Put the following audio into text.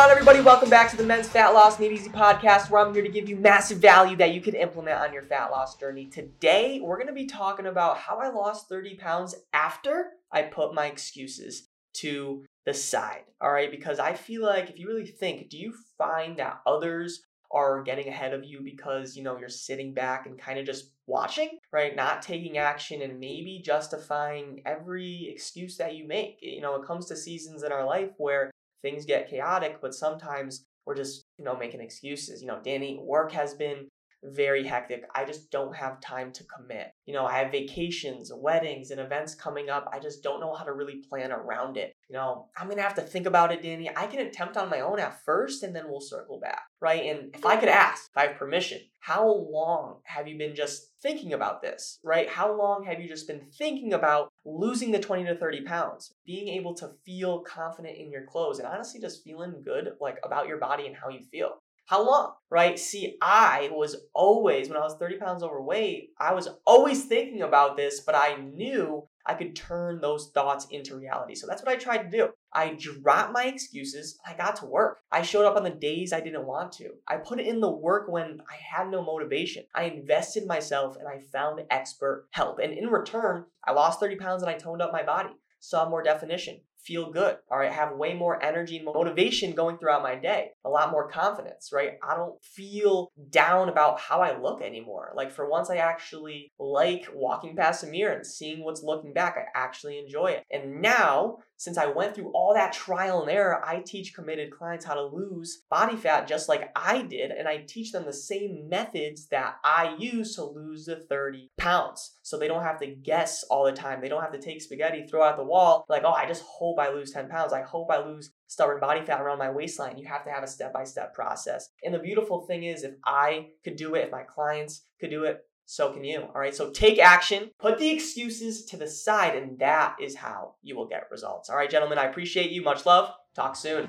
On, everybody? Welcome back to the Men's Fat Loss Made Easy podcast, where I'm here to give you massive value that you can implement on your fat loss journey. Today, we're going to be talking about how I lost 30 pounds after I put my excuses to the side. All right, because I feel like if you really think, do you find that others are getting ahead of you because you know you're sitting back and kind of just watching right not taking action and maybe justifying every excuse that you make you know it comes to seasons in our life where things get chaotic, but sometimes we're just, you know, making excuses. You know, Danny, work has been very hectic. I just don't have time to commit. You know, I have vacations, weddings, and events coming up. I just don't know how to really plan around it. You know, I'm gonna have to think about it, Danny. I can attempt on my own at first and then we'll circle back, right? And if I could mm-hmm. ask, if I have permission, how long have you been just thinking about this, right? How long have you just been thinking about losing the 20 to 30 pounds, being able to feel confident in your clothes, and honestly just feeling good, like about your body and how you feel? How long? Right? See, I was always, when I was 30 pounds overweight, I was always thinking about this, but I knew I could turn those thoughts into reality. So that's what I tried to do. I dropped my excuses I got to work. I showed up on the days I didn't want to. I put in the work when I had no motivation. I invested myself and I found expert help. And in return, I lost 30 pounds and I toned up my body, saw more definition, feel good. All right, have way more energy and motivation going throughout my day, a lot more confidence, right? I don't feel down about how I look anymore. Like for once, I actually like walking past a mirror and seeing what's looking back. I actually enjoy it. And now, since I went through all that trial and error, I teach committed clients how to lose body fat just like I did. And I teach them the same methods that I use to lose the 30 pounds. So they don't have to guess all the time. They don't have to take spaghetti, throw out the wall, like, oh, I just hope I lose 10 pounds. I hope I lose stubborn body fat around my waistline. You have to have a step by step process. And the beautiful thing is, if I could do it, if my clients could do it, so can you. All right. So take action, put the excuses to the side, and that is how you will get results. All right, gentlemen, I appreciate you. Much love. Talk soon.